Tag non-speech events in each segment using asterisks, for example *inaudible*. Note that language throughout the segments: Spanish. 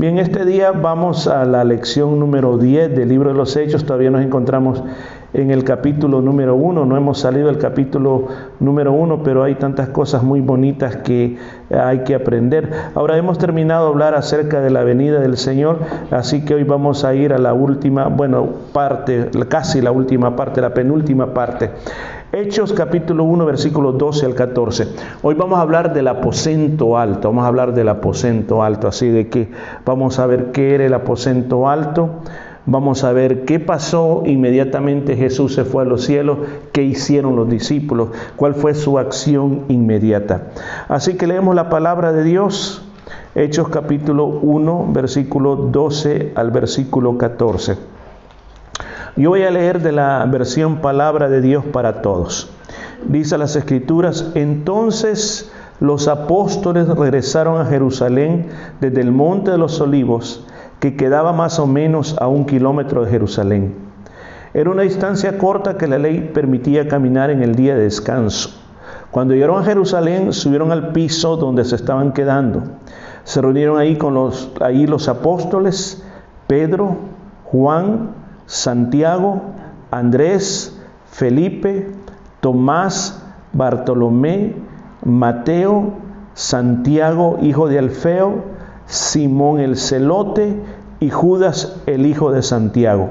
Bien, este día vamos a la lección número 10 del libro de los Hechos. Todavía nos encontramos en el capítulo número 1. No hemos salido del capítulo número 1, pero hay tantas cosas muy bonitas que hay que aprender. Ahora hemos terminado de hablar acerca de la venida del Señor, así que hoy vamos a ir a la última, bueno, parte, casi la última parte, la penúltima parte. Hechos capítulo 1, versículos 12 al 14. Hoy vamos a hablar del aposento alto, vamos a hablar del aposento alto, así de que vamos a ver qué era el aposento alto, vamos a ver qué pasó inmediatamente Jesús se fue a los cielos, qué hicieron los discípulos, cuál fue su acción inmediata. Así que leemos la palabra de Dios, Hechos capítulo 1, versículo 12 al versículo 14. Yo voy a leer de la versión Palabra de Dios para todos. Dice las Escrituras, entonces los apóstoles regresaron a Jerusalén desde el Monte de los Olivos, que quedaba más o menos a un kilómetro de Jerusalén. Era una distancia corta que la ley permitía caminar en el día de descanso. Cuando llegaron a Jerusalén, subieron al piso donde se estaban quedando. Se reunieron ahí con los, ahí los apóstoles, Pedro, Juan, Santiago, Andrés, Felipe, Tomás, Bartolomé, Mateo, Santiago, hijo de Alfeo, Simón el celote y Judas el hijo de Santiago.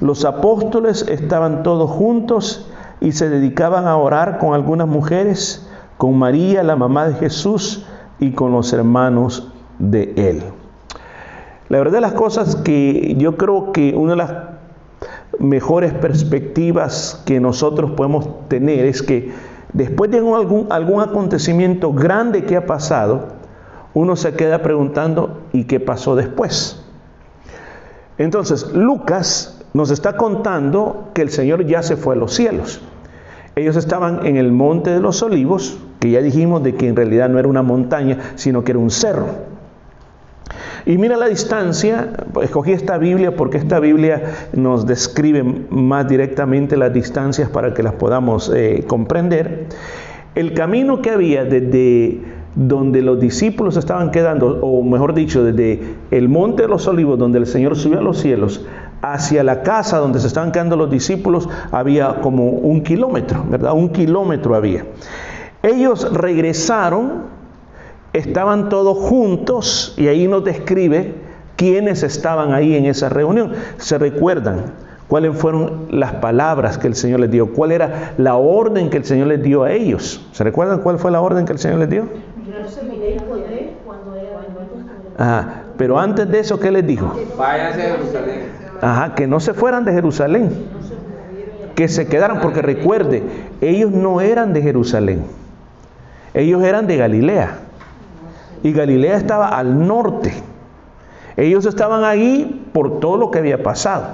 Los apóstoles estaban todos juntos y se dedicaban a orar con algunas mujeres, con María, la mamá de Jesús, y con los hermanos de él. La verdad de las cosas que yo creo que una de las mejores perspectivas que nosotros podemos tener es que después de algún, algún acontecimiento grande que ha pasado, uno se queda preguntando, ¿y qué pasó después? Entonces, Lucas nos está contando que el Señor ya se fue a los cielos. Ellos estaban en el monte de los olivos, que ya dijimos de que en realidad no era una montaña, sino que era un cerro. Y mira la distancia, escogí esta Biblia porque esta Biblia nos describe más directamente las distancias para que las podamos eh, comprender. El camino que había desde donde los discípulos estaban quedando, o mejor dicho, desde el monte de los olivos, donde el Señor subió a los cielos, hacia la casa donde se estaban quedando los discípulos, había como un kilómetro, ¿verdad? Un kilómetro había. Ellos regresaron estaban todos juntos y ahí nos describe quiénes estaban ahí en esa reunión. ¿Se recuerdan cuáles fueron las palabras que el Señor les dio? ¿Cuál era la orden que el Señor les dio a ellos? ¿Se recuerdan cuál fue la orden que el Señor les dio? Ajá, pero antes de eso, ¿qué les dijo? Váyanse a Jerusalén. Ajá, que no se fueran de Jerusalén. Que se quedaran, porque recuerde, ellos no eran de Jerusalén. Ellos eran de Galilea y Galilea estaba al norte. Ellos estaban ahí por todo lo que había pasado,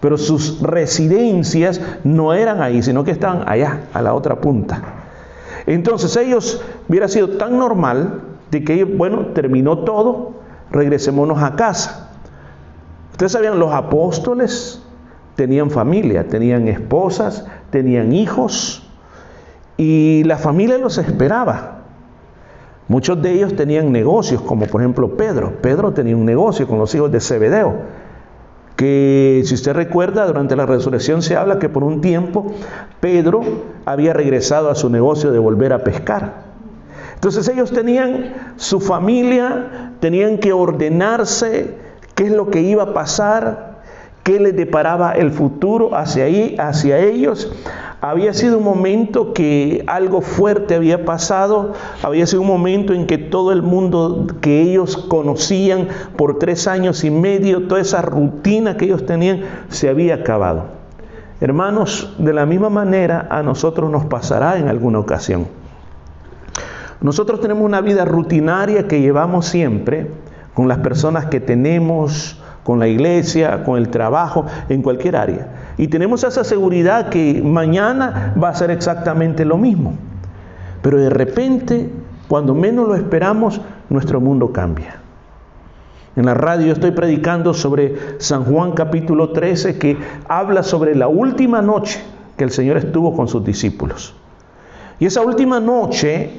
pero sus residencias no eran ahí, sino que estaban allá, a la otra punta. Entonces ellos hubiera sido tan normal de que, bueno, terminó todo, regresémonos a casa. Ustedes sabían, los apóstoles tenían familia, tenían esposas, tenían hijos, y la familia los esperaba. Muchos de ellos tenían negocios, como por ejemplo Pedro. Pedro tenía un negocio con los hijos de Zebedeo, que si usted recuerda, durante la resurrección se habla que por un tiempo Pedro había regresado a su negocio de volver a pescar. Entonces ellos tenían su familia, tenían que ordenarse qué es lo que iba a pasar, qué les deparaba el futuro hacia, ahí, hacia ellos. Había sido un momento que algo fuerte había pasado, había sido un momento en que todo el mundo que ellos conocían por tres años y medio, toda esa rutina que ellos tenían, se había acabado. Hermanos, de la misma manera a nosotros nos pasará en alguna ocasión. Nosotros tenemos una vida rutinaria que llevamos siempre con las personas que tenemos, con la iglesia, con el trabajo, en cualquier área. Y tenemos esa seguridad que mañana va a ser exactamente lo mismo. Pero de repente, cuando menos lo esperamos, nuestro mundo cambia. En la radio estoy predicando sobre San Juan capítulo 13 que habla sobre la última noche que el Señor estuvo con sus discípulos. Y esa última noche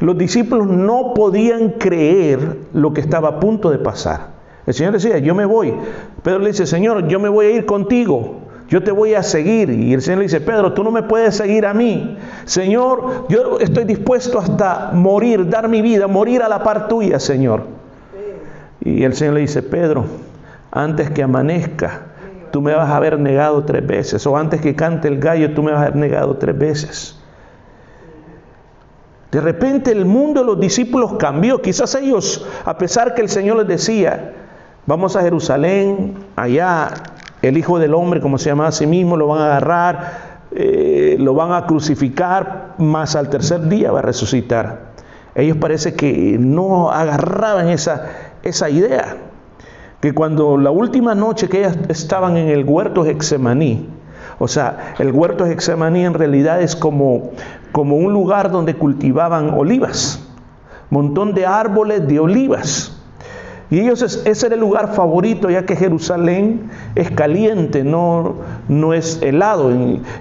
los discípulos no podían creer lo que estaba a punto de pasar. El Señor decía, yo me voy. Pedro le dice, Señor, yo me voy a ir contigo. Yo te voy a seguir. Y el Señor le dice, Pedro, tú no me puedes seguir a mí. Señor, yo estoy dispuesto hasta morir, dar mi vida, morir a la par tuya, Señor. Y el Señor le dice, Pedro, antes que amanezca, tú me vas a haber negado tres veces. O antes que cante el gallo, tú me vas a haber negado tres veces. De repente el mundo de los discípulos cambió. Quizás ellos, a pesar que el Señor les decía, vamos a Jerusalén, allá el Hijo del Hombre, como se llama a sí mismo, lo van a agarrar, eh, lo van a crucificar, más al tercer día va a resucitar. Ellos parece que no agarraban esa, esa idea, que cuando la última noche que ellas estaban en el huerto Hexemaní, o sea, el huerto Hexemaní en realidad es como, como un lugar donde cultivaban olivas, montón de árboles de olivas. Y ellos, ese era el lugar favorito, ya que Jerusalén es caliente, no, no es helado.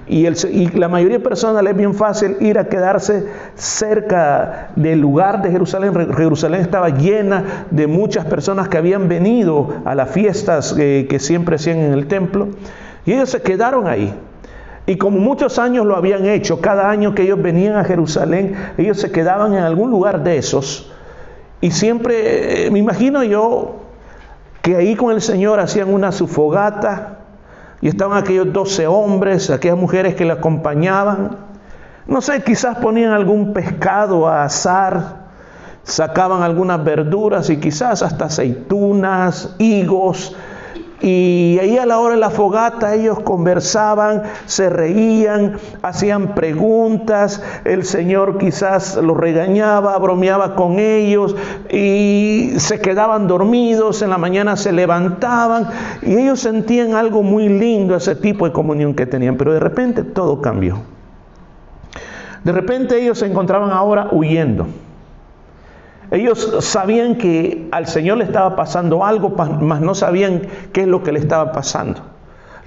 Y, el, la mayoría de personas les es bien fácil ir a quedarse cerca del lugar de Jerusalén. Jerusalén estaba llena de muchas personas que habían venido a las fiestas eh, que siempre hacían en el templo. Y ellos se quedaron ahí. Y como muchos años lo habían hecho, cada año que ellos venían a Jerusalén, ellos se quedaban en algún lugar de esos y siempre, eh, me imagino yo, que ahí con el Señor hacían una sufogata y estaban aquellos doce hombres, aquellas mujeres que le acompañaban. No sé, quizás ponían algún pescado a asar, sacaban algunas verduras y quizás hasta aceitunas, higos, y ahí a la hora de la fogata ellos conversaban, se reían, hacían preguntas, el Señor quizás los regañaba, bromeaba con ellos y se quedaban dormidos, en la mañana se levantaban y ellos sentían algo muy lindo, ese tipo de comunión que tenían, pero de repente todo cambió. De repente ellos se encontraban ahora huyendo. Ellos sabían que al Señor le estaba pasando algo, mas no sabían qué es lo que le estaba pasando.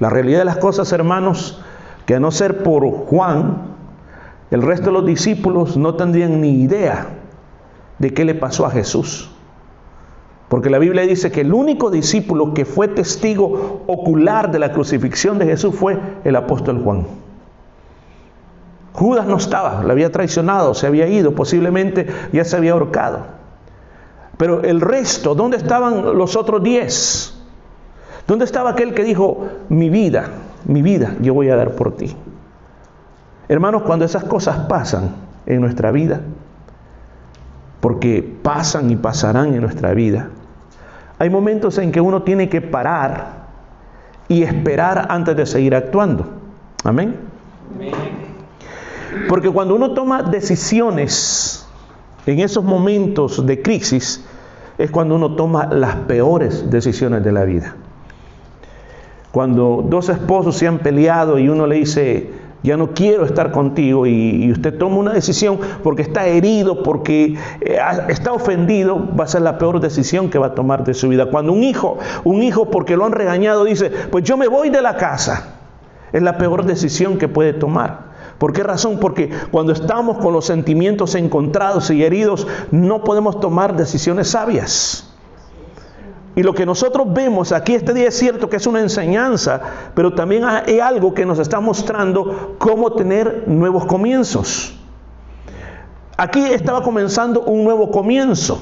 La realidad de las cosas, hermanos, que a no ser por Juan, el resto de los discípulos no tendrían ni idea de qué le pasó a Jesús. Porque la Biblia dice que el único discípulo que fue testigo ocular de la crucifixión de Jesús fue el apóstol Juan. Judas no estaba, le había traicionado, se había ido, posiblemente ya se había ahorcado. Pero el resto, ¿dónde estaban los otros diez? ¿Dónde estaba aquel que dijo, mi vida, mi vida, yo voy a dar por ti? Hermanos, cuando esas cosas pasan en nuestra vida, porque pasan y pasarán en nuestra vida, hay momentos en que uno tiene que parar y esperar antes de seguir actuando. Amén. Porque cuando uno toma decisiones en esos momentos de crisis es cuando uno toma las peores decisiones de la vida. Cuando dos esposos se han peleado y uno le dice, ya no quiero estar contigo y, usted toma una decisión porque está herido, porque eh, está ofendido, va a ser la peor decisión que va a tomar de su vida. Cuando un hijo, un hijo porque lo han regañado dice, pues yo me voy de la casa, es la peor decisión que puede tomar. ¿Por qué razón? Porque cuando estamos con los sentimientos encontrados y heridos, no podemos tomar decisiones sabias. Y lo que nosotros vemos aquí este día es cierto que es una enseñanza, pero también hay algo que nos está mostrando cómo tener nuevos comienzos. Aquí estaba comenzando un nuevo comienzo.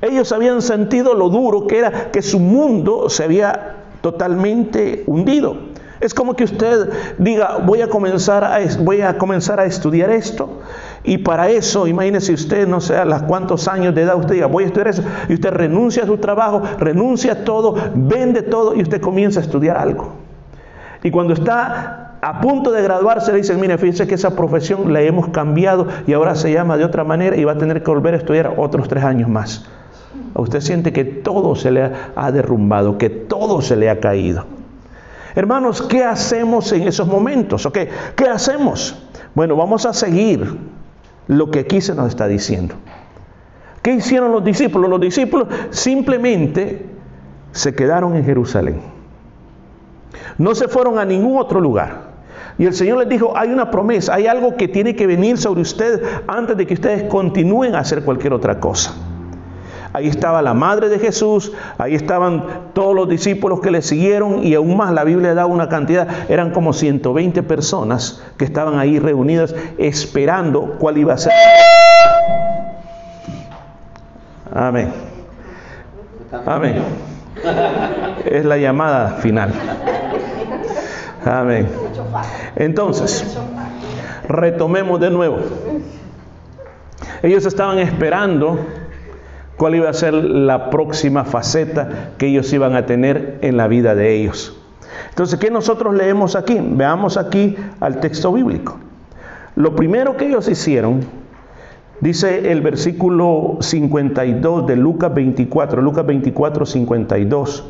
Ellos habían sentido lo duro que era que su mundo se había totalmente hundido. Es como que usted diga, voy a comenzar a, voy a, comenzar a estudiar esto. Y para eso, imagínese usted, no sé a las cuántos años de edad usted diga, voy a estudiar eso. Y usted renuncia a su trabajo, renuncia a todo, vende todo y usted comienza a estudiar algo. Y cuando está a punto de graduarse, le dicen, mire, fíjese que esa profesión la hemos cambiado y ahora se llama de otra manera y va a tener que volver a estudiar otros tres años más. Usted siente que todo se le ha derrumbado, que todo se le ha caído. Hermanos, ¿qué hacemos en esos momentos? ¿Qué hacemos? Bueno, vamos a seguir lo que aquí se nos está diciendo. ¿Qué hicieron los discípulos? Los discípulos simplemente se quedaron en Jerusalén. No se fueron a ningún otro lugar. Y el Señor les dijo, hay una promesa, hay algo que tiene que venir sobre ustedes antes de que ustedes continúen a hacer cualquier otra cosa. Ahí estaba la madre de Jesús, ahí estaban todos los discípulos que le siguieron y aún más la Biblia da una cantidad, eran como 120 personas que estaban ahí reunidas esperando cuál iba a ser. Amén. Amén. Es la llamada final. Amén. Entonces, retomemos de nuevo. Ellos estaban esperando cuál iba a ser la próxima faceta que ellos iban a tener en la vida de ellos. Entonces, ¿qué nosotros leemos aquí? Veamos aquí al texto bíblico. Lo primero que ellos hicieron, dice el versículo 52 de Lucas 24, Lucas 24, 52,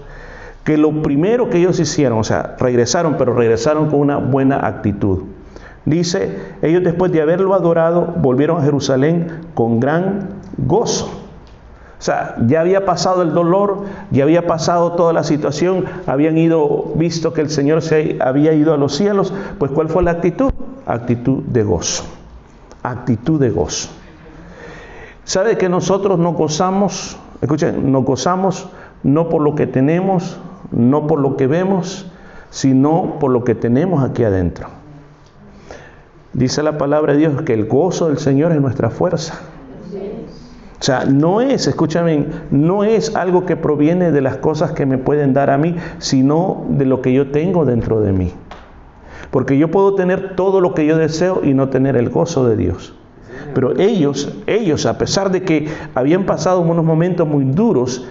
que lo primero que ellos hicieron, o sea, regresaron, pero regresaron con una buena actitud. Dice, ellos después de haberlo adorado, volvieron a Jerusalén con gran gozo. O sea, ya había pasado el dolor, ya había pasado toda la situación, habían ido, visto que el Señor se había ido a los cielos, pues ¿cuál fue la actitud? Actitud de gozo. Actitud de gozo. ¿Sabe que nosotros nos gozamos? Escuchen, nos gozamos no por lo que tenemos, no por lo que vemos, sino por lo que tenemos aquí adentro. Dice la palabra de Dios que el gozo del Señor es nuestra fuerza. O sea, no es, escúchame, no es algo que proviene de las cosas que me pueden dar a mí, sino de lo que yo tengo dentro de mí. Porque yo puedo tener todo lo que yo deseo y no tener el gozo de Dios. Pero ellos, ellos, a pesar de que habían pasado unos momentos muy duros,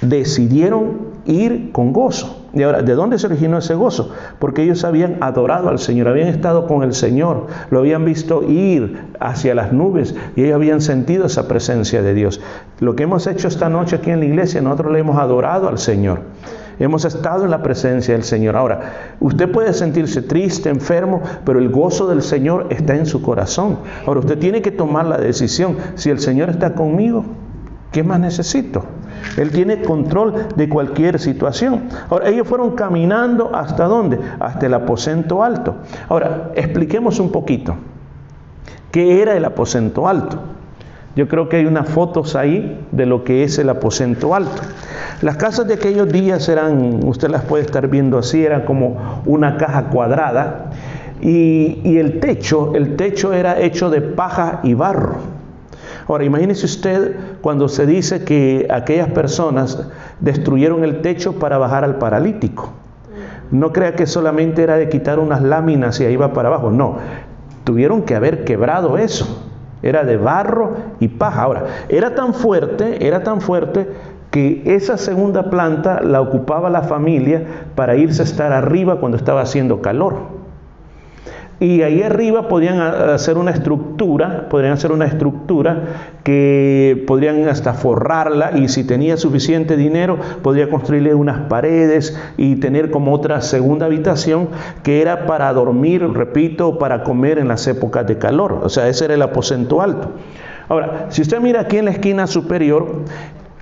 decidieron ir con gozo. Y ahora, ¿de dónde se originó ese gozo? Porque ellos habían adorado al Señor, habían estado con el Señor, lo habían visto ir hacia las nubes y ellos habían sentido esa presencia de Dios. Lo que hemos hecho esta noche aquí en la iglesia, nosotros le hemos adorado al Señor. Hemos estado en la presencia del Señor. Ahora, usted puede sentirse triste, enfermo, pero el gozo del Señor está en su corazón. Ahora, usted tiene que tomar la decisión. Si el Señor está conmigo, ¿qué más necesito? Él tiene control de cualquier situación. Ahora, ellos fueron caminando hasta dónde? Hasta el aposento alto. Ahora, expliquemos un poquito. ¿Qué era el aposento alto? Yo creo que hay unas fotos ahí de lo que es el aposento alto. Las casas de aquellos días eran, usted las puede estar viendo así, eran como una caja cuadrada y, y el techo, el techo era hecho de paja y barro. Ahora, imagínese usted cuando se dice que aquellas personas destruyeron el techo para bajar al paralítico. No crea que solamente era de quitar unas láminas y ahí va para abajo. No, tuvieron que haber quebrado eso. Era de barro y paja. Ahora, era tan fuerte, era tan fuerte que esa segunda planta la ocupaba la familia para irse a estar arriba cuando estaba haciendo calor. Y ahí arriba podían hacer una estructura, podrían hacer una estructura que podrían hasta forrarla y si tenía suficiente dinero podría construirle unas paredes y tener como otra segunda habitación que era para dormir, repito, para comer en las épocas de calor. O sea, ese era el aposento alto. Ahora, si usted mira aquí en la esquina superior,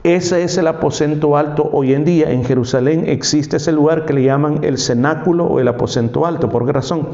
ese es el aposento alto hoy en día. En Jerusalén existe ese lugar que le llaman el cenáculo o el aposento alto. ¿Por qué razón?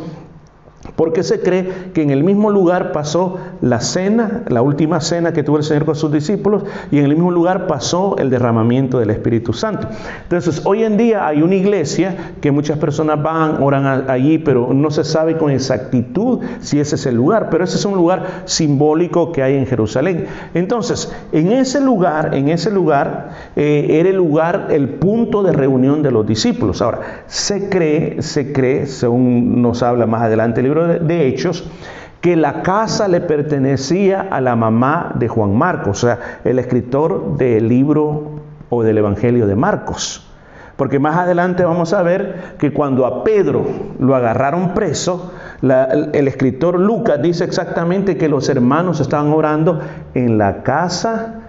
Porque se cree que en el mismo lugar pasó la cena, la última cena que tuvo el Señor con sus discípulos, y en el mismo lugar pasó el derramamiento del Espíritu Santo. Entonces, hoy en día hay una iglesia que muchas personas van, oran allí, pero no se sabe con exactitud si ese es el lugar, pero ese es un lugar simbólico que hay en Jerusalén. Entonces, en ese lugar, en ese lugar, eh, era el lugar, el punto de reunión de los discípulos. Ahora, se cree, se cree, según nos habla más adelante el libro de, Hechos, que la casa le pertenecía a la mamá de Juan Marcos, o sea, el escritor del libro o del Evangelio de Marcos. Porque más adelante vamos a ver que cuando a Pedro lo agarraron preso, el escritor Lucas dice exactamente que los hermanos estaban orando en la casa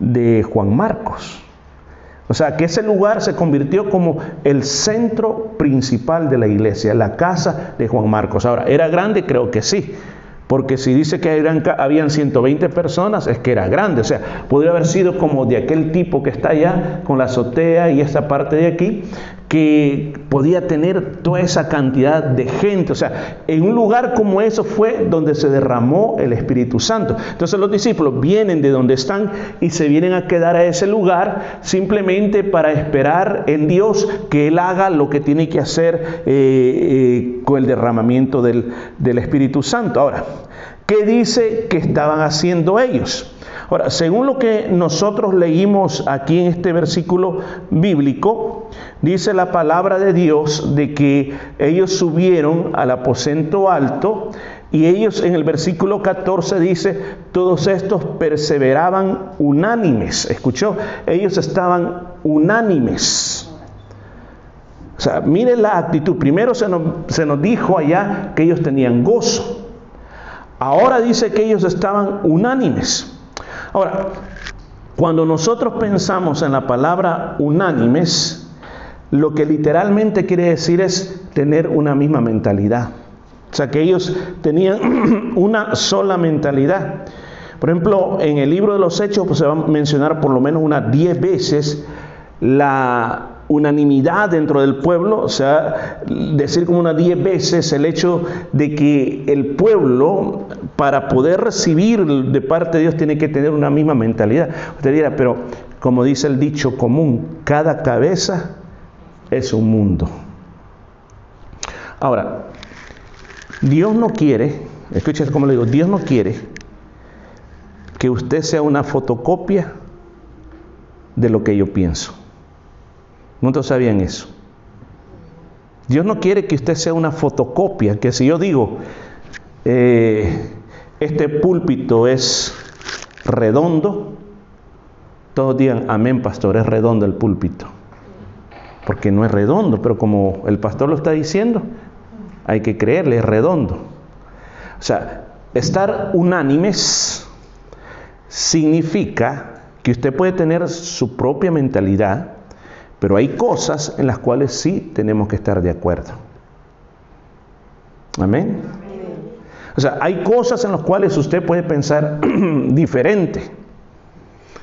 de Juan Marcos. O sea, que ese lugar se convirtió como el centro principal de la iglesia, la casa de Juan Marcos. Ahora, ¿era grande? Creo que sí. Porque si dice que habían 120 personas, es que era grande. O sea, podría haber sido como de aquel tipo que está allá, con la azotea y esta parte de aquí, que podía tener toda esa cantidad de gente. O sea, en un lugar como eso fue donde se derramó el Espíritu Santo. Entonces los discípulos vienen de donde están y se vienen a quedar a ese lugar simplemente para esperar en Dios que Él haga lo que tiene que hacer eh, eh, con el derramamiento del, del Espíritu Santo. Ahora, ¿qué dice que estaban haciendo ellos? Ahora, según lo que nosotros leímos aquí en este versículo bíblico, dice la palabra de Dios de que ellos subieron al aposento alto y ellos en el versículo 14 dice, todos estos perseveraban unánimes. ¿Escuchó? Ellos estaban unánimes. O sea, mire la actitud. Primero se nos, se nos dijo allá que ellos tenían gozo. Ahora dice que ellos estaban unánimes. Ahora, cuando nosotros pensamos en la palabra unánimes, lo que literalmente quiere decir es tener una misma mentalidad. O sea, que ellos tenían *clears throat* una sola mentalidad. Por ejemplo, en el libro de los Hechos pues, se va a mencionar por lo menos unas 10 veces la unanimidad dentro del pueblo, o sea, decir como unas 10 veces el hecho de que el pueblo, para poder recibir de parte de Dios, tiene que tener una misma mentalidad. Usted dirá, pero como dice el dicho común, cada cabeza es un mundo. Ahora, Dios no quiere, escúchese como le digo, Dios no quiere que usted sea una fotocopia de lo que yo pienso. ¿Cuántos sabían eso? Dios no quiere que usted sea una fotocopia, que si yo digo, eh, este púlpito es redondo, todos digan, amén, pastor, es redondo el púlpito. Porque no es redondo, pero como el pastor lo está diciendo, hay que creerle, es redondo. O sea, estar unánimes significa que usted puede tener su propia mentalidad, pero hay cosas en las cuales sí tenemos que estar de acuerdo. Amén. O sea, hay cosas en las cuales usted puede pensar *clears throat* diferente,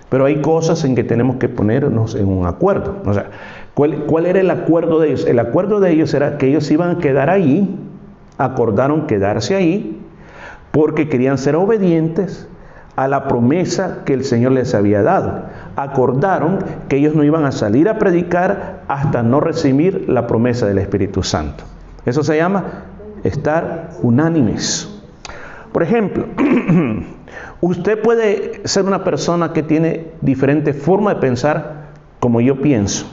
pero hay cosas en que tenemos que ponernos en un acuerdo. O sea, ¿cuál, ¿cuál, era el acuerdo de ellos? El acuerdo de ellos era que ellos iban a quedar ahí, acordaron quedarse ahí, porque querían ser obedientes a la promesa que el Señor les había dado. Acordaron que ellos no iban a salir a predicar hasta no recibir la promesa del Espíritu Santo. Eso se llama estar unánimes. Por ejemplo, *clears throat* usted puede ser una persona que tiene diferente forma de pensar como yo pienso,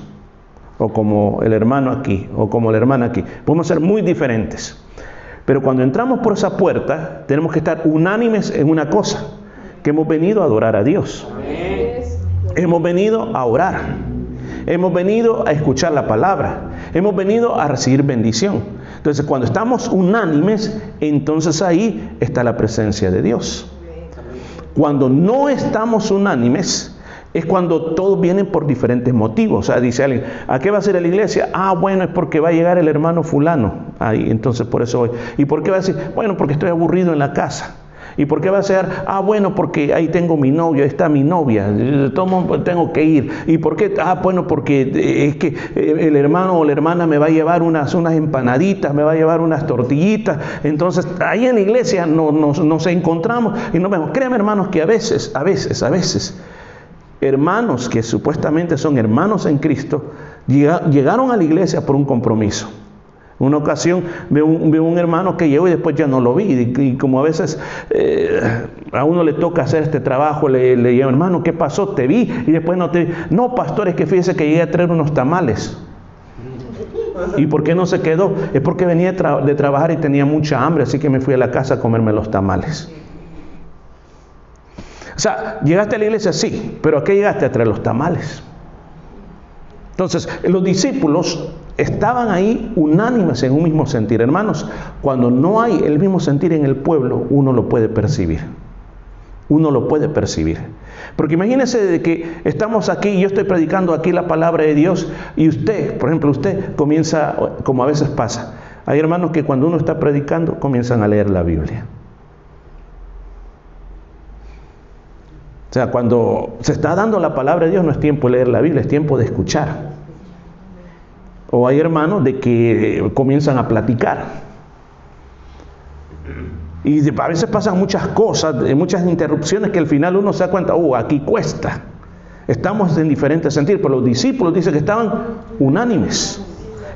o como el hermano aquí, o como la hermana aquí. Podemos ser muy diferentes. Pero cuando entramos por esa puerta, tenemos que estar unánimes en una cosa que hemos venido a adorar a Dios. Hemos venido a orar. Hemos venido a escuchar la palabra. Hemos venido a recibir bendición. Entonces, cuando estamos unánimes, entonces ahí está la presencia de Dios. Cuando no estamos unánimes, es cuando todos vienen por diferentes motivos. O sea, dice alguien, ¿a qué va a ser la iglesia? Ah, bueno, es porque va a llegar el hermano fulano. Ahí, entonces por eso voy. ¿Y por qué va a decir? Bueno, porque estoy aburrido en la casa. ¿Y por qué va a ser? Ah, bueno, porque ahí tengo mi novio, ahí está mi novia, todo tengo que ir. ¿Y por qué? Ah, bueno, porque eh, es que eh, el hermano o la hermana me va a llevar unas, unas empanaditas, me va a llevar unas tortillitas. Entonces, ahí en la iglesia nos, encontramos y nos vemos. Créanme, hermanos, que a veces, a veces, a veces, hermanos que supuestamente son hermanos en Cristo, llegaron a la iglesia por un compromiso. Una ocasión veo un, un, hermano que llegó y después ya no lo vi. Y, como a veces eh, a uno le toca hacer este trabajo, le, le digo, hermano, ¿qué pasó? Te vi y después no te vi. No, pastor, es que fíjese que llegué a traer unos tamales. *laughs* ¿Y por qué no se quedó? Es porque venía de, de trabajar y tenía mucha hambre, así que me fui a la casa a comerme los tamales. O sea, llegaste a la iglesia, sí, pero ¿a qué llegaste a traer los tamales? Entonces, los discípulos estaban ahí unánimes en un mismo sentir. Hermanos, cuando no hay el mismo sentir en el pueblo, uno lo puede percibir. Uno lo puede percibir. Porque imagínense de que estamos aquí y yo estoy predicando aquí la palabra de Dios y usted, por ejemplo, usted comienza, como a veces pasa, hay hermanos que cuando uno está predicando comienzan a leer la Biblia. O sea, cuando se está dando la palabra de Dios no es tiempo de leer la Biblia, es tiempo de escuchar. O hay hermanos de que comienzan a platicar. Y a veces pasan muchas cosas, muchas interrupciones que al final uno se da cuenta, oh, aquí cuesta. Estamos en diferentes sentidos, pero los discípulos dicen que estaban unánimes.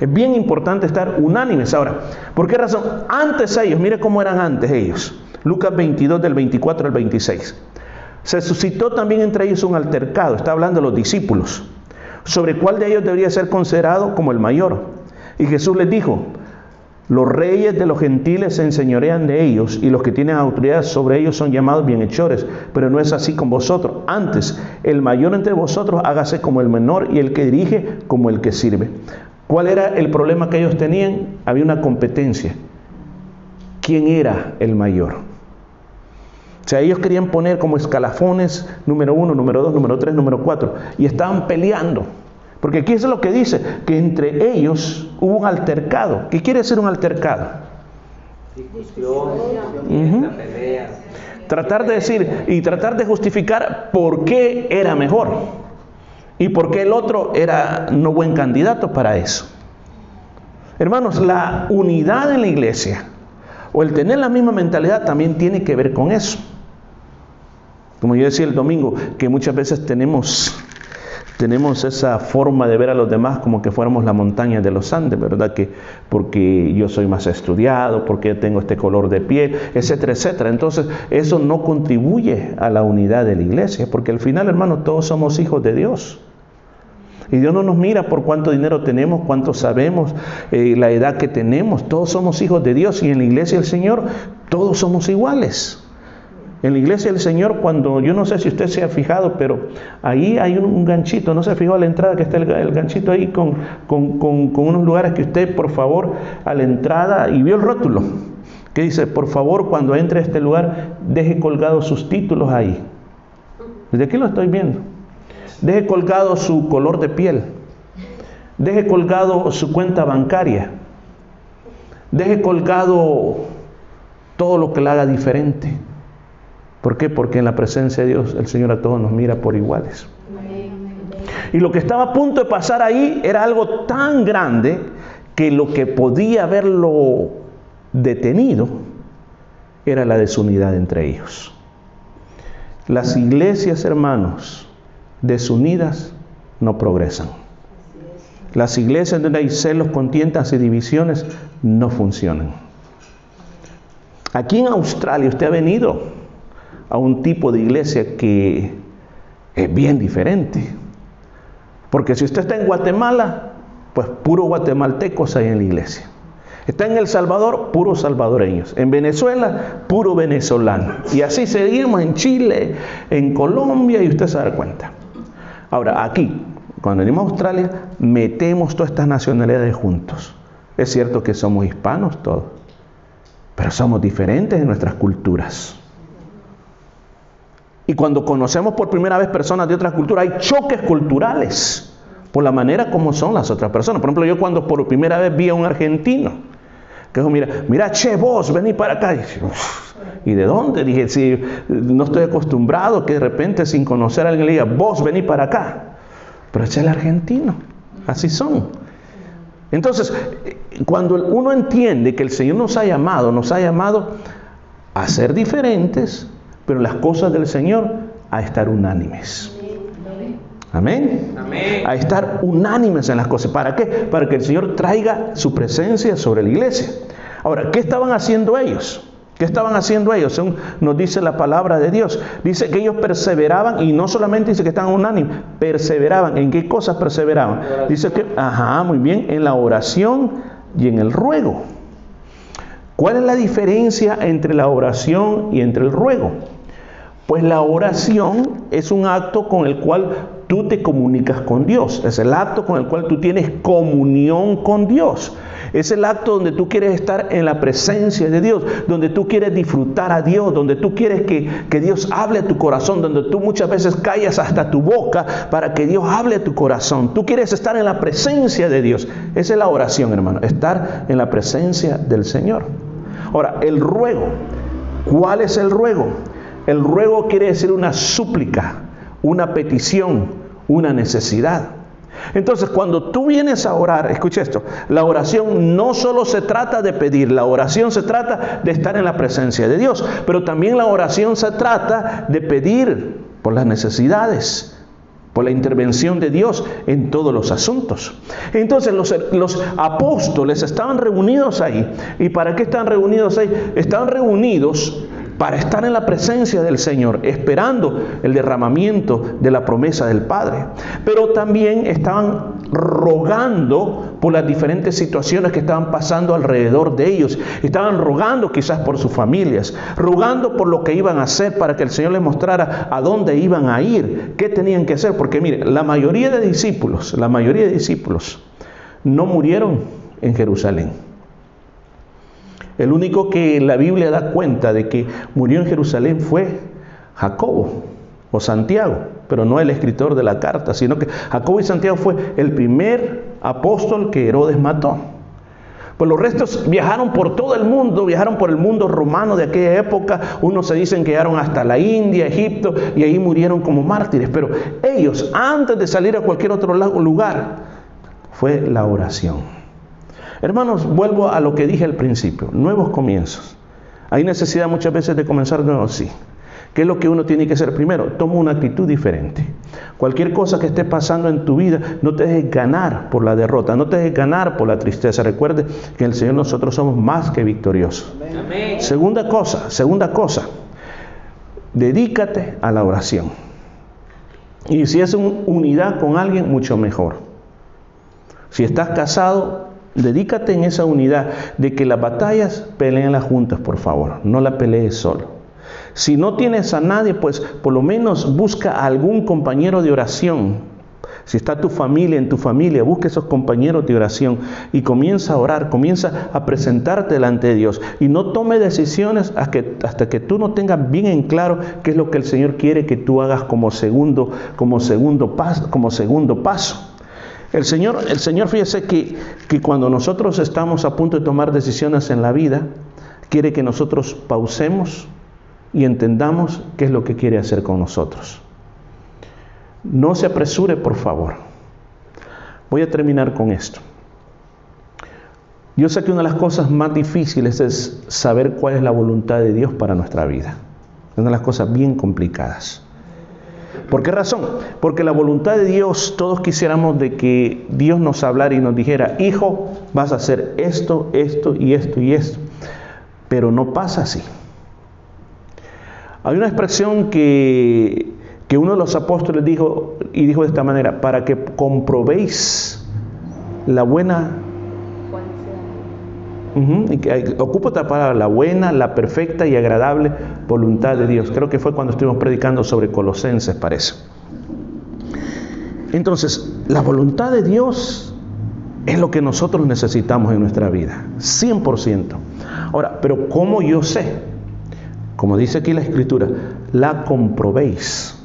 Es bien importante estar unánimes. Ahora, ¿por qué razón? Antes ellos, mire cómo eran antes ellos. Lucas 22 del 24 al 26. Se suscitó también entre ellos un altercado, está hablando de los discípulos, sobre cuál de ellos debería ser considerado como el mayor. Y Jesús les dijo, los reyes de los gentiles se enseñorean de ellos y los que tienen autoridad sobre ellos son llamados bienhechores, pero no es así con vosotros. Antes, el mayor entre vosotros hágase como el menor y el que dirige como el que sirve. ¿Cuál era el problema que ellos tenían? Había una competencia. ¿Quién era el mayor? O sea, ellos querían poner como escalafones número uno, número dos, número tres, número cuatro, y estaban peleando. Porque aquí es lo que dice, que entre ellos hubo un altercado. ¿Qué quiere decir un altercado? Discusión, Tratar de decir y tratar de justificar por qué era mejor y por qué el otro era no buen candidato para eso. Hermanos, la unidad en la iglesia o el tener la misma mentalidad también tiene que ver con eso. Como yo decía el domingo, que muchas veces tenemos tenemos esa forma de ver a los demás como que fuéramos la montaña de los Andes, ¿verdad? Que porque yo soy más estudiado, porque tengo este color de piel, etcétera, etcétera. Entonces, eso no contribuye a la unidad de la iglesia, porque al final, hermano, todos somos hijos de Dios. Y Dios no nos mira por cuánto dinero tenemos, cuánto sabemos, eh, la edad que tenemos. Todos somos hijos de Dios y en la iglesia del Señor todos somos iguales. En la iglesia del Señor, cuando yo no sé si usted se ha fijado, pero ahí hay un, ganchito, no se fijó a la entrada que está el, ganchito ahí con, unos lugares que usted, por favor, a la entrada, y vio el rótulo, que dice, por favor, cuando entre a este lugar, deje colgados sus títulos ahí. ¿Desde aquí lo estoy viendo? Deje colgado su color de piel. Deje colgado su cuenta bancaria. Deje colgado todo lo que le haga diferente. ¿Por qué? Porque en la presencia de Dios el Señor a todos nos mira por iguales. Y lo que estaba a punto de pasar ahí era algo tan grande que lo que podía haberlo detenido era la desunidad entre ellos. Las iglesias, hermanos, desunidas no progresan. Las iglesias donde hay celos, contientas y divisiones no funcionan. Aquí en Australia usted ha venido a un tipo de iglesia que es bien diferente. Porque si usted está en Guatemala, pues puro guatemaltecos hay en la iglesia. Está en El Salvador, puros salvadoreños. En Venezuela, puro venezolano. Y así seguimos en Chile, en Colombia, y usted se da cuenta. Ahora, aquí, cuando venimos a Australia, metemos todas estas nacionalidades juntos. Es cierto que somos hispanos todos, pero somos diferentes en nuestras culturas. Y cuando conocemos por primera vez personas de otras culturas, hay choques culturales por la manera como son las otras personas. Por ejemplo, yo cuando por primera vez vi a un argentino, que dijo, mira, mira, che, vos, vení para acá. Y, de dónde? Dije, si no estoy acostumbrado que de repente sin conocer a alguien le diga, vos, vení para acá. Pero es el argentino, así son. Entonces, cuando uno entiende que el Señor nos ha llamado, nos ha llamado a ser diferentes, pero las cosas del Señor a estar unánimes. Amén. A estar unánimes en las cosas. ¿Para qué? Para que el Señor traiga su presencia sobre la iglesia. Ahora, ¿qué estaban haciendo ellos? ¿Qué estaban haciendo ellos? Según nos dice la palabra de Dios. Dice que ellos perseveraban y no solamente dice que estaban unánimes, perseveraban. ¿En qué cosas perseveraban? Dice que, ajá, muy bien, en la oración y en el ruego. ¿Cuál es la diferencia entre la oración y entre el ruego? Pues la oración es un acto con el cual tú te comunicas con Dios. Es el acto con el cual tú tienes comunión con Dios. Es el acto donde tú quieres estar en la presencia de Dios, donde tú quieres disfrutar a Dios, donde tú quieres que, que, Dios hable a tu corazón, donde tú muchas veces callas hasta tu boca para que Dios hable a tu corazón. Tú quieres estar en la presencia de Dios. Esa es la oración, hermano, estar en la presencia del Señor. Ahora, el ruego. ¿Cuál es el ruego? El ruego quiere decir una súplica, una petición, una necesidad. Entonces, cuando tú vienes a orar, escucha esto, la oración no solo se trata de pedir, la oración se trata de estar en la presencia de Dios, pero también la oración se trata de pedir por las necesidades, por la intervención de Dios en todos los asuntos. Entonces los, los, apóstoles estaban reunidos ahí. ¿Y para qué están reunidos ahí? Estaban reunidos para estar en la presencia del Señor, esperando el derramamiento de la promesa del Padre. Pero también estaban rogando por las diferentes situaciones que estaban pasando alrededor de ellos. Estaban rogando quizás por sus familias, rogando por lo que iban a hacer para que el Señor les mostrara a dónde iban a ir, qué tenían que hacer. Porque mire, la mayoría de discípulos, la mayoría de discípulos no murieron en Jerusalén. El único que la Biblia da cuenta de que murió en Jerusalén fue Jacobo o Santiago, pero no el escritor de la carta, sino que Jacobo y Santiago fue el primer apóstol que Herodes mató. Pues los restos viajaron por todo el mundo, viajaron por el mundo romano de aquella época. Unos se dicen que llegaron hasta la India, Egipto, y ahí murieron como mártires. Pero ellos, antes de salir a cualquier otro lugar, fue la oración. Hermanos, vuelvo a lo que dije al principio, nuevos comienzos. Hay necesidad muchas veces de comenzar de nuevo, sí. ¿Qué es lo que uno tiene que hacer? Primero, toma una actitud diferente. Cualquier cosa que esté pasando en tu vida, no te dejes ganar por la derrota, no te dejes ganar por la tristeza. Recuerde que en el Señor nosotros somos más que victoriosos. Segunda cosa, segunda cosa, dedícate a la oración. Y si es una unidad con alguien, mucho mejor. Si estás casado, Dedícate en esa unidad de que las batallas las juntas, por favor, no la pelees solo. Si no tienes a nadie, pues por lo menos busca a algún compañero de oración. Si está tu familia en tu familia, busca esos compañeros de oración y comienza a orar, comienza a presentarte delante de Dios y no tome decisiones hasta que, hasta que tú no tengas bien en claro qué es lo que el Señor quiere que tú hagas como segundo, como segundo paso, como segundo paso. El Señor, el Señor fíjese que, que cuando nosotros estamos a punto de tomar decisiones en la vida, quiere que nosotros pausemos y entendamos qué es lo que quiere hacer con nosotros. No se apresure, por favor. Voy a terminar con esto. Yo sé que una de las cosas más difíciles es saber cuál es la voluntad de Dios para nuestra vida. Una de las cosas bien complicadas. ¿Por qué razón? Porque la voluntad de Dios, todos quisiéramos de que Dios nos hablara y nos dijera, hijo, vas a hacer esto, esto y esto y esto. Pero no pasa así. Hay una expresión que, que uno de los apóstoles dijo y dijo de esta manera, para que comprobéis la buena ocupo otra palabra, la buena, la perfecta y agradable voluntad de Dios. Creo que fue cuando estuvimos predicando sobre Colosenses, parece. Entonces, la voluntad de Dios es lo que nosotros necesitamos en nuestra vida, 100%. Ahora, pero ¿cómo yo sé? Como dice aquí la escritura, la comprobéis.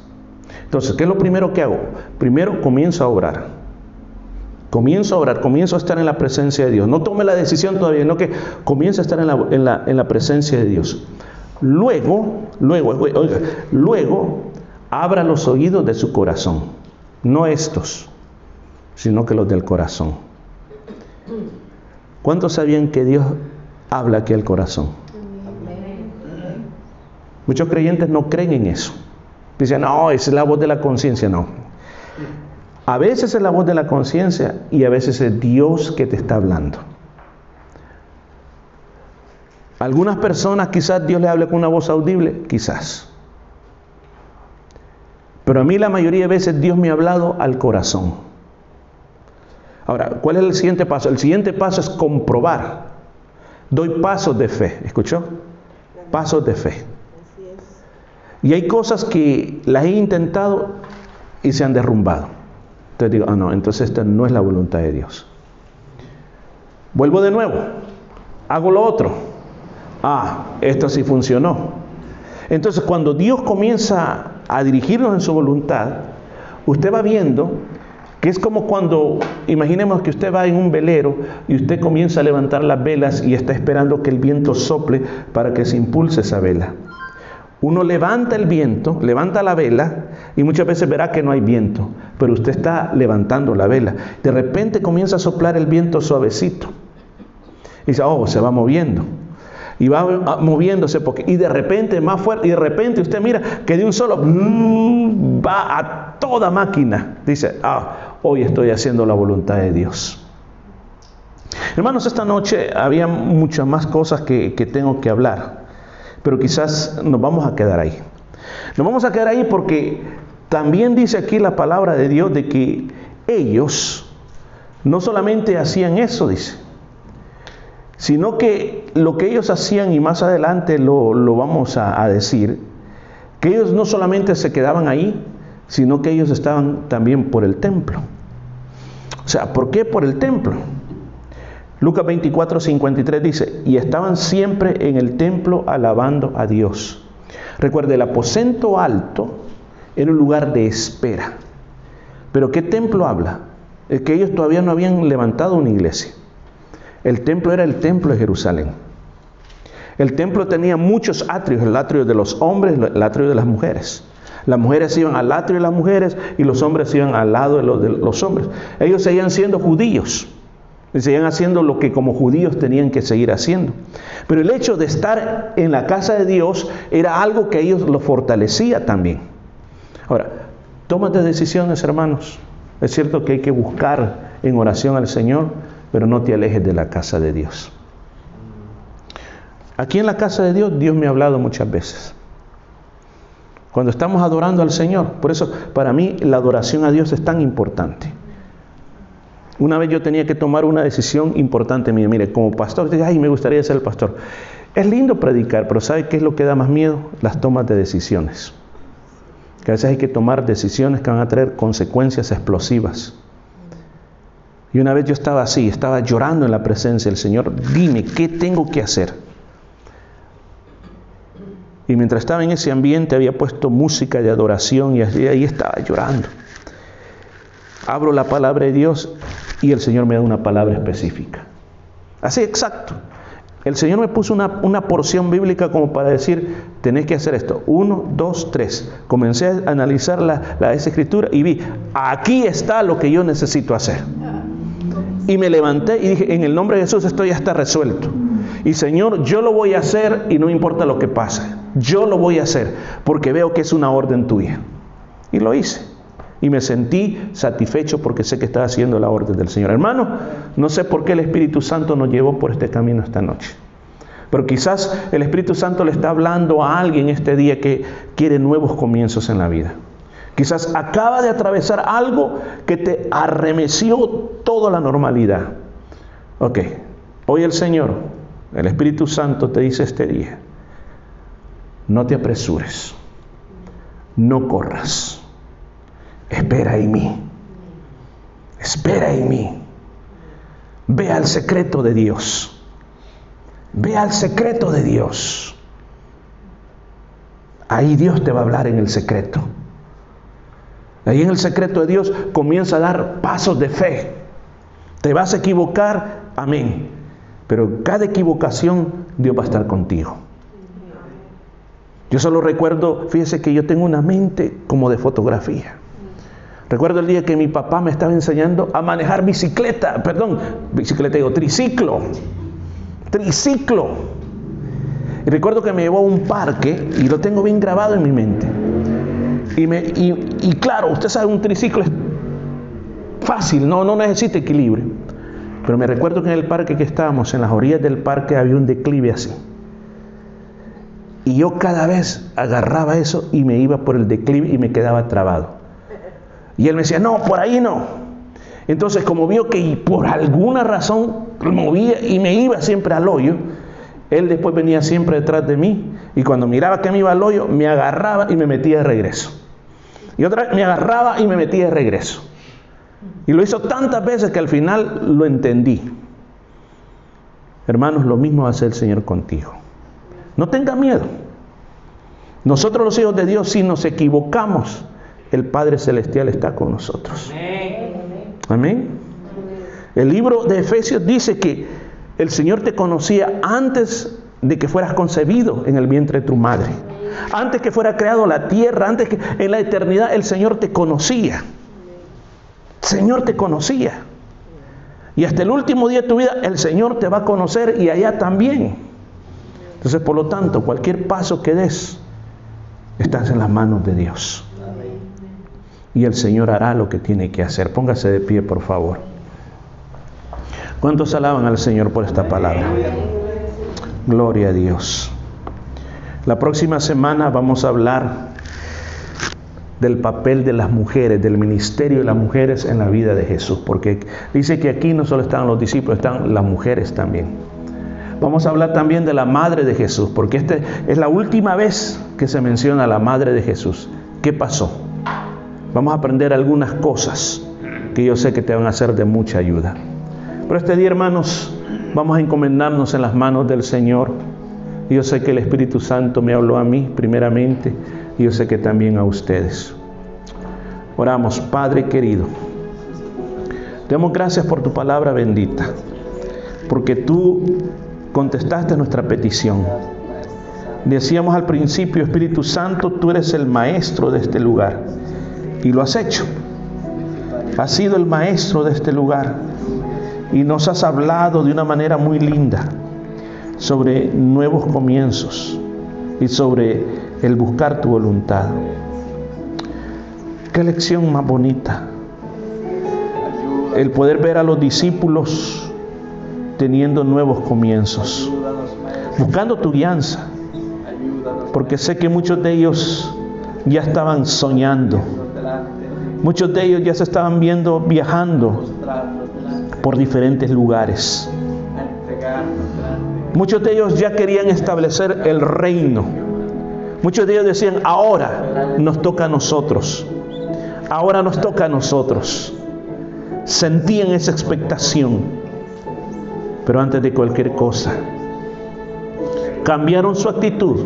Entonces, ¿qué es lo primero que hago? Primero comienzo a orar. Comienzo a orar, comienzo a estar en la presencia de Dios. No tome la decisión todavía, no que comience a estar en la, en la, presencia de Dios. Luego, luego, oiga, luego, abra los oídos de su corazón. No estos, sino que los del corazón. ¿Cuántos sabían que Dios habla aquí al corazón? Muchos creyentes no creen en eso. Dicen, no, es la voz de la conciencia. No, a veces es la voz de la conciencia y a veces es Dios que te está hablando. Algunas personas quizás Dios le hable con una voz audible, quizás. Pero a mí la mayoría de veces Dios me ha hablado al corazón. Ahora, ¿cuál es el siguiente paso? El siguiente paso es comprobar. Doy pasos de fe, ¿escuchó? Pasos de fe. Y hay cosas que las he intentado y se han derrumbado. Entonces digo, ah, no, entonces esta no es la voluntad de Dios. Vuelvo de nuevo, hago lo otro. Ah, esto sí funcionó. Entonces cuando Dios comienza a dirigirnos en su voluntad, usted va viendo que es como cuando, imaginemos que usted va en un velero y usted comienza a levantar las velas y está esperando que el viento sople para que se impulse esa vela. Uno levanta el viento, levanta la vela y muchas veces verá que no hay viento, pero usted está levantando la vela. De repente comienza a soplar el viento suavecito. Y dice, oh, se va moviendo. Y va moviéndose porque, y de repente más fuerte, y de repente usted mira que de un solo mm, va a toda máquina. Dice, ah, hoy estoy haciendo la voluntad de Dios. Hermanos, esta noche había muchas más cosas que, que tengo que hablar pero quizás nos vamos a quedar ahí. Nos vamos a quedar ahí porque también dice aquí la palabra de Dios de que ellos no solamente hacían eso, dice, sino que lo que ellos hacían, y más adelante lo, vamos a, a decir, que ellos no solamente se quedaban ahí, sino que ellos estaban también por el templo. O sea, ¿por qué por el templo? Lucas 24, 53 dice, y estaban siempre en el templo alabando a Dios. Recuerde, el aposento alto era un lugar de espera. Pero ¿qué templo habla? Es que ellos todavía no habían levantado una iglesia. El templo era el templo de Jerusalén. El templo tenía muchos atrios, el atrio de los hombres, el atrio de las mujeres. Las mujeres iban al atrio de las mujeres y los hombres iban al lado de los, de los hombres. Ellos seguían siendo judíos. Y seguían haciendo lo que como judíos tenían que seguir haciendo. Pero el hecho de estar en la casa de Dios era algo que ellos lo fortalecía también. Ahora, tómate decisiones, hermanos. Es cierto que hay que buscar en oración al Señor, pero no te alejes de la casa de Dios. Aquí en la casa de Dios, Dios me ha hablado muchas veces. Cuando estamos adorando al Señor, por eso para mí la adoración a Dios es tan importante. Una vez yo tenía que tomar una decisión importante mire, Mire, como pastor, ay, me gustaría ser el pastor. Es lindo predicar, pero ¿sabe qué es lo que da más miedo? Las tomas de decisiones. Que a veces hay que tomar decisiones que van a traer consecuencias explosivas. Y una vez yo estaba así, estaba llorando en la presencia del Señor, dime, ¿qué tengo que hacer? Y mientras estaba en ese ambiente había puesto música de adoración y ahí estaba llorando. Abro la palabra de Dios y el Señor me da una palabra específica. Así, exacto. El Señor me puso una, porción bíblica como para decir, tenés que hacer esto. Uno, dos, tres. Comencé a analizar la, la, esa escritura y vi, aquí está lo que yo necesito hacer. Y me levanté y dije, en el nombre de Jesús esto ya está resuelto. Y Señor, yo lo voy a hacer y no importa lo que pase. Yo lo voy a hacer porque veo que es una orden tuya. Y lo hice y me sentí satisfecho porque sé que estaba haciendo la orden del Señor. Hermano, no sé por qué el Espíritu Santo nos llevó por este camino esta noche. Pero quizás el Espíritu Santo le está hablando a alguien este día que quiere nuevos comienzos en la vida. Quizás acaba de atravesar algo que te arremeció toda la normalidad. Ok, hoy el Señor, el Espíritu Santo te dice este día, no te apresures, no corras espera en mí. Espera en mí. Ve al secreto de Dios. Ve al secreto de Dios. Ahí Dios te va a hablar en el secreto. Ahí en el secreto de Dios comienza a dar pasos de fe. Te vas a equivocar, amén. Pero cada equivocación Dios va a estar contigo. Yo solo recuerdo, fíjese que yo tengo una mente como de fotografía. Recuerdo el día que mi papá me estaba enseñando a manejar bicicleta, perdón, bicicleta digo, triciclo, triciclo. Y recuerdo que me llevó a un parque y lo tengo bien grabado en mi mente. Y, y, claro, usted sabe, un triciclo es fácil, no, no necesita equilibrio. Pero me recuerdo que en el parque que estábamos, en las orillas del parque, había un declive así. Y yo cada vez agarraba eso y me iba por el declive y me quedaba trabado. Y él me decía, no, por ahí no. Entonces, como vio que por alguna razón movía y me iba siempre al hoyo, él después venía siempre detrás de mí y cuando miraba que me iba al hoyo, me agarraba y me metía de regreso. Y otra vez me agarraba y me metía de regreso. Y lo hizo tantas veces que al final lo entendí. Hermanos, lo mismo hace el Señor contigo. No tenga miedo. Nosotros los hijos de Dios, si nos equivocamos, el Padre Celestial está con nosotros. Amén. El libro de Efesios dice que el Señor te conocía antes de que fueras concebido en el vientre de tu madre. antes que fuera creado la tierra, antes que en la eternidad el Señor te conocía. El Señor te conocía. Y hasta el último día de tu vida el Señor te va a conocer y allá también. Entonces, por lo tanto, cualquier paso que des, estás en las manos de Dios. Y el Señor hará lo que tiene que hacer. Póngase de pie, por favor. ¿Cuántos alaban al Señor por esta palabra? Gloria a Dios. La próxima semana vamos a hablar del papel de las mujeres, del ministerio de las mujeres en la vida de Jesús, porque dice que aquí no solo están los discípulos, están las mujeres también. Vamos a hablar también de la madre de Jesús, porque esta es la última vez que se menciona a la madre de Jesús. ¿Qué pasó? Vamos a aprender algunas cosas que yo sé que te van a ser de mucha ayuda. Pero este día, hermanos, vamos a encomendarnos en las manos del Señor. Yo sé que el Espíritu Santo me habló a mí primeramente y yo sé que también a ustedes. Oramos, Padre querido. Te damos gracias por tu palabra bendita, porque tú contestaste nuestra petición. Decíamos al principio, Espíritu Santo, tú eres el maestro de este lugar y lo has hecho. Has sido el maestro de este lugar y nos has hablado de una manera muy linda sobre nuevos comienzos y sobre el buscar tu voluntad. Qué lección más bonita. El poder ver a los discípulos teniendo nuevos comienzos, buscando tu guianza, porque sé que muchos de ellos ya estaban soñando, muchos de ellos ya se estaban viendo viajando por diferentes lugares. Muchos de ellos ya querían establecer el reino. Muchos de ellos decían, ahora nos toca a nosotros. Ahora nos toca a nosotros. Sentían esa expectación. Pero antes de cualquier cosa, cambiaron su actitud.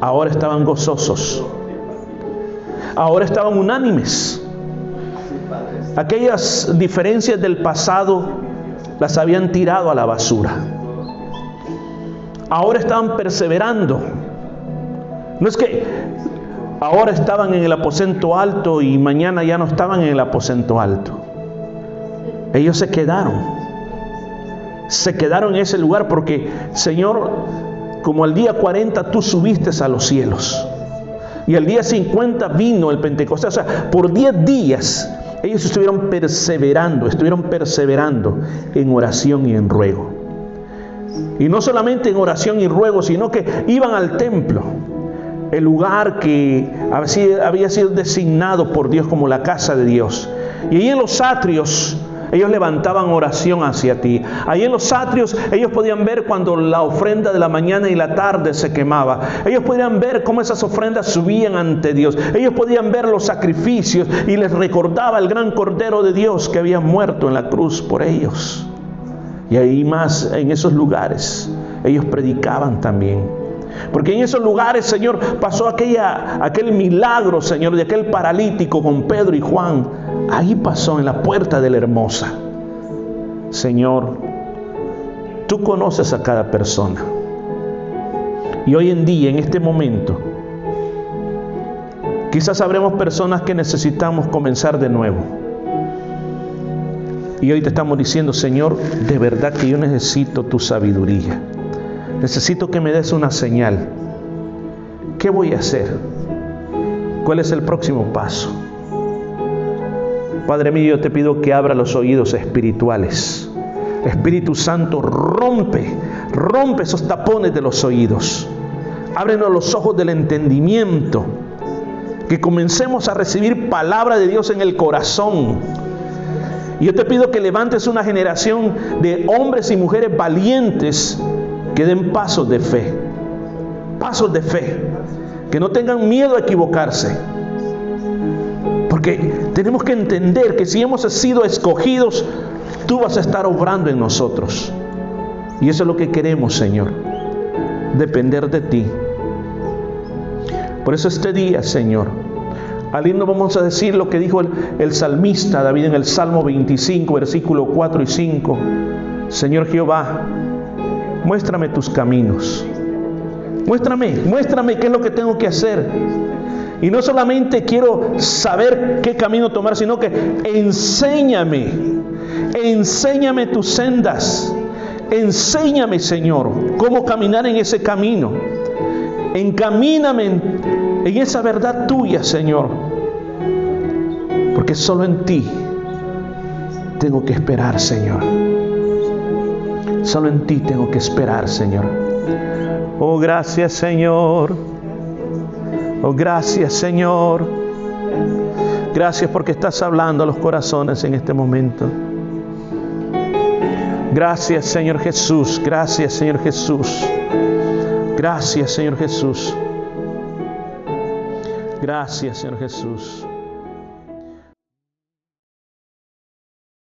Ahora estaban gozosos. Ahora estaban unánimes. Aquellas diferencias del pasado las habían tirado a la basura. Ahora estaban perseverando. No es que ahora estaban en el aposento alto y mañana ya no estaban en el aposento alto. Ellos se quedaron. Se quedaron en ese lugar porque, Señor, como al día 40 tú subiste a los cielos. Y al día 50 vino el Pentecostés. O sea, por 10 días ellos estuvieron perseverando, estuvieron perseverando en oración y en ruego. Y no solamente en oración y ruego, sino que iban al templo, el lugar que había sido designado por Dios como la casa de Dios. Y ahí en los atrios ellos levantaban oración hacia ti. Ahí en los atrios ellos podían ver cuando la ofrenda de la mañana y la tarde se quemaba. Ellos podían ver cómo esas ofrendas subían ante Dios. Ellos podían ver los sacrificios y les recordaba el gran Cordero de Dios que había muerto en la cruz por ellos. Y ahí más, en esos lugares, ellos predicaban también. Porque en esos lugares, Señor, pasó aquella, aquel milagro, Señor, de aquel paralítico con Pedro y Juan. Ahí pasó en la puerta de la hermosa. Señor, tú conoces a cada persona. Y hoy en día, en este momento, quizás habremos personas que necesitamos comenzar de nuevo. Y hoy te estamos diciendo, Señor, de verdad que yo necesito tu sabiduría. Necesito que me des una señal. ¿Qué voy a hacer? ¿Cuál es el próximo paso? Padre mío, yo te pido que abra los oídos espirituales. Espíritu Santo, rompe, rompe esos tapones de los oídos. Ábrenos los ojos del entendimiento. Que comencemos a recibir palabra de Dios en el corazón. Y yo te pido que levantes una generación de hombres y mujeres valientes que den pasos de fe. Pasos de fe. Que no tengan miedo a equivocarse porque tenemos que entender que si hemos sido escogidos, tú vas a estar obrando en nosotros. Y eso es lo que queremos, Señor. Depender de ti. Por eso este día, Señor, al irnos vamos a decir lo que dijo el, el, salmista David en el Salmo 25, versículo 4 y 5. Señor Jehová, muéstrame tus caminos. Muéstrame, muéstrame qué es lo que tengo que hacer. Y no solamente quiero saber qué camino tomar, sino que enséñame, enséñame tus sendas. Enséñame, Señor, cómo caminar en ese camino. Encamíname en, esa verdad tuya, Señor. Porque solo en ti tengo que esperar, Señor. Solo en ti tengo que esperar, Señor. Oh, gracias, Señor. Oh, gracias, Señor. Gracias porque estás hablando a los corazones en este momento. Gracias, Señor Jesús. Gracias, Señor Jesús. Gracias, Señor Jesús. Gracias, Señor Jesús.